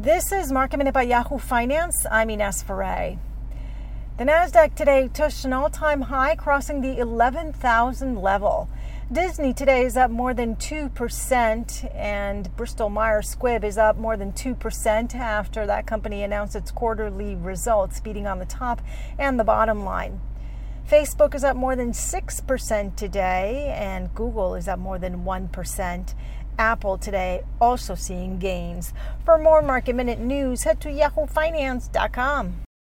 This is Market Minute by Yahoo Finance. I'm Ines Ferre. The Nasdaq today touched an all-time high, crossing the 11,000 level. Disney today is up more than 2%, and Bristol Myers Squibb is up more than 2% after that company announced its quarterly results, beating on the top and the bottom line. Facebook is up more than 6% today, and Google is up more than 1%. Apple today also seeing gains. For more market minute news, head to yahoofinance.com.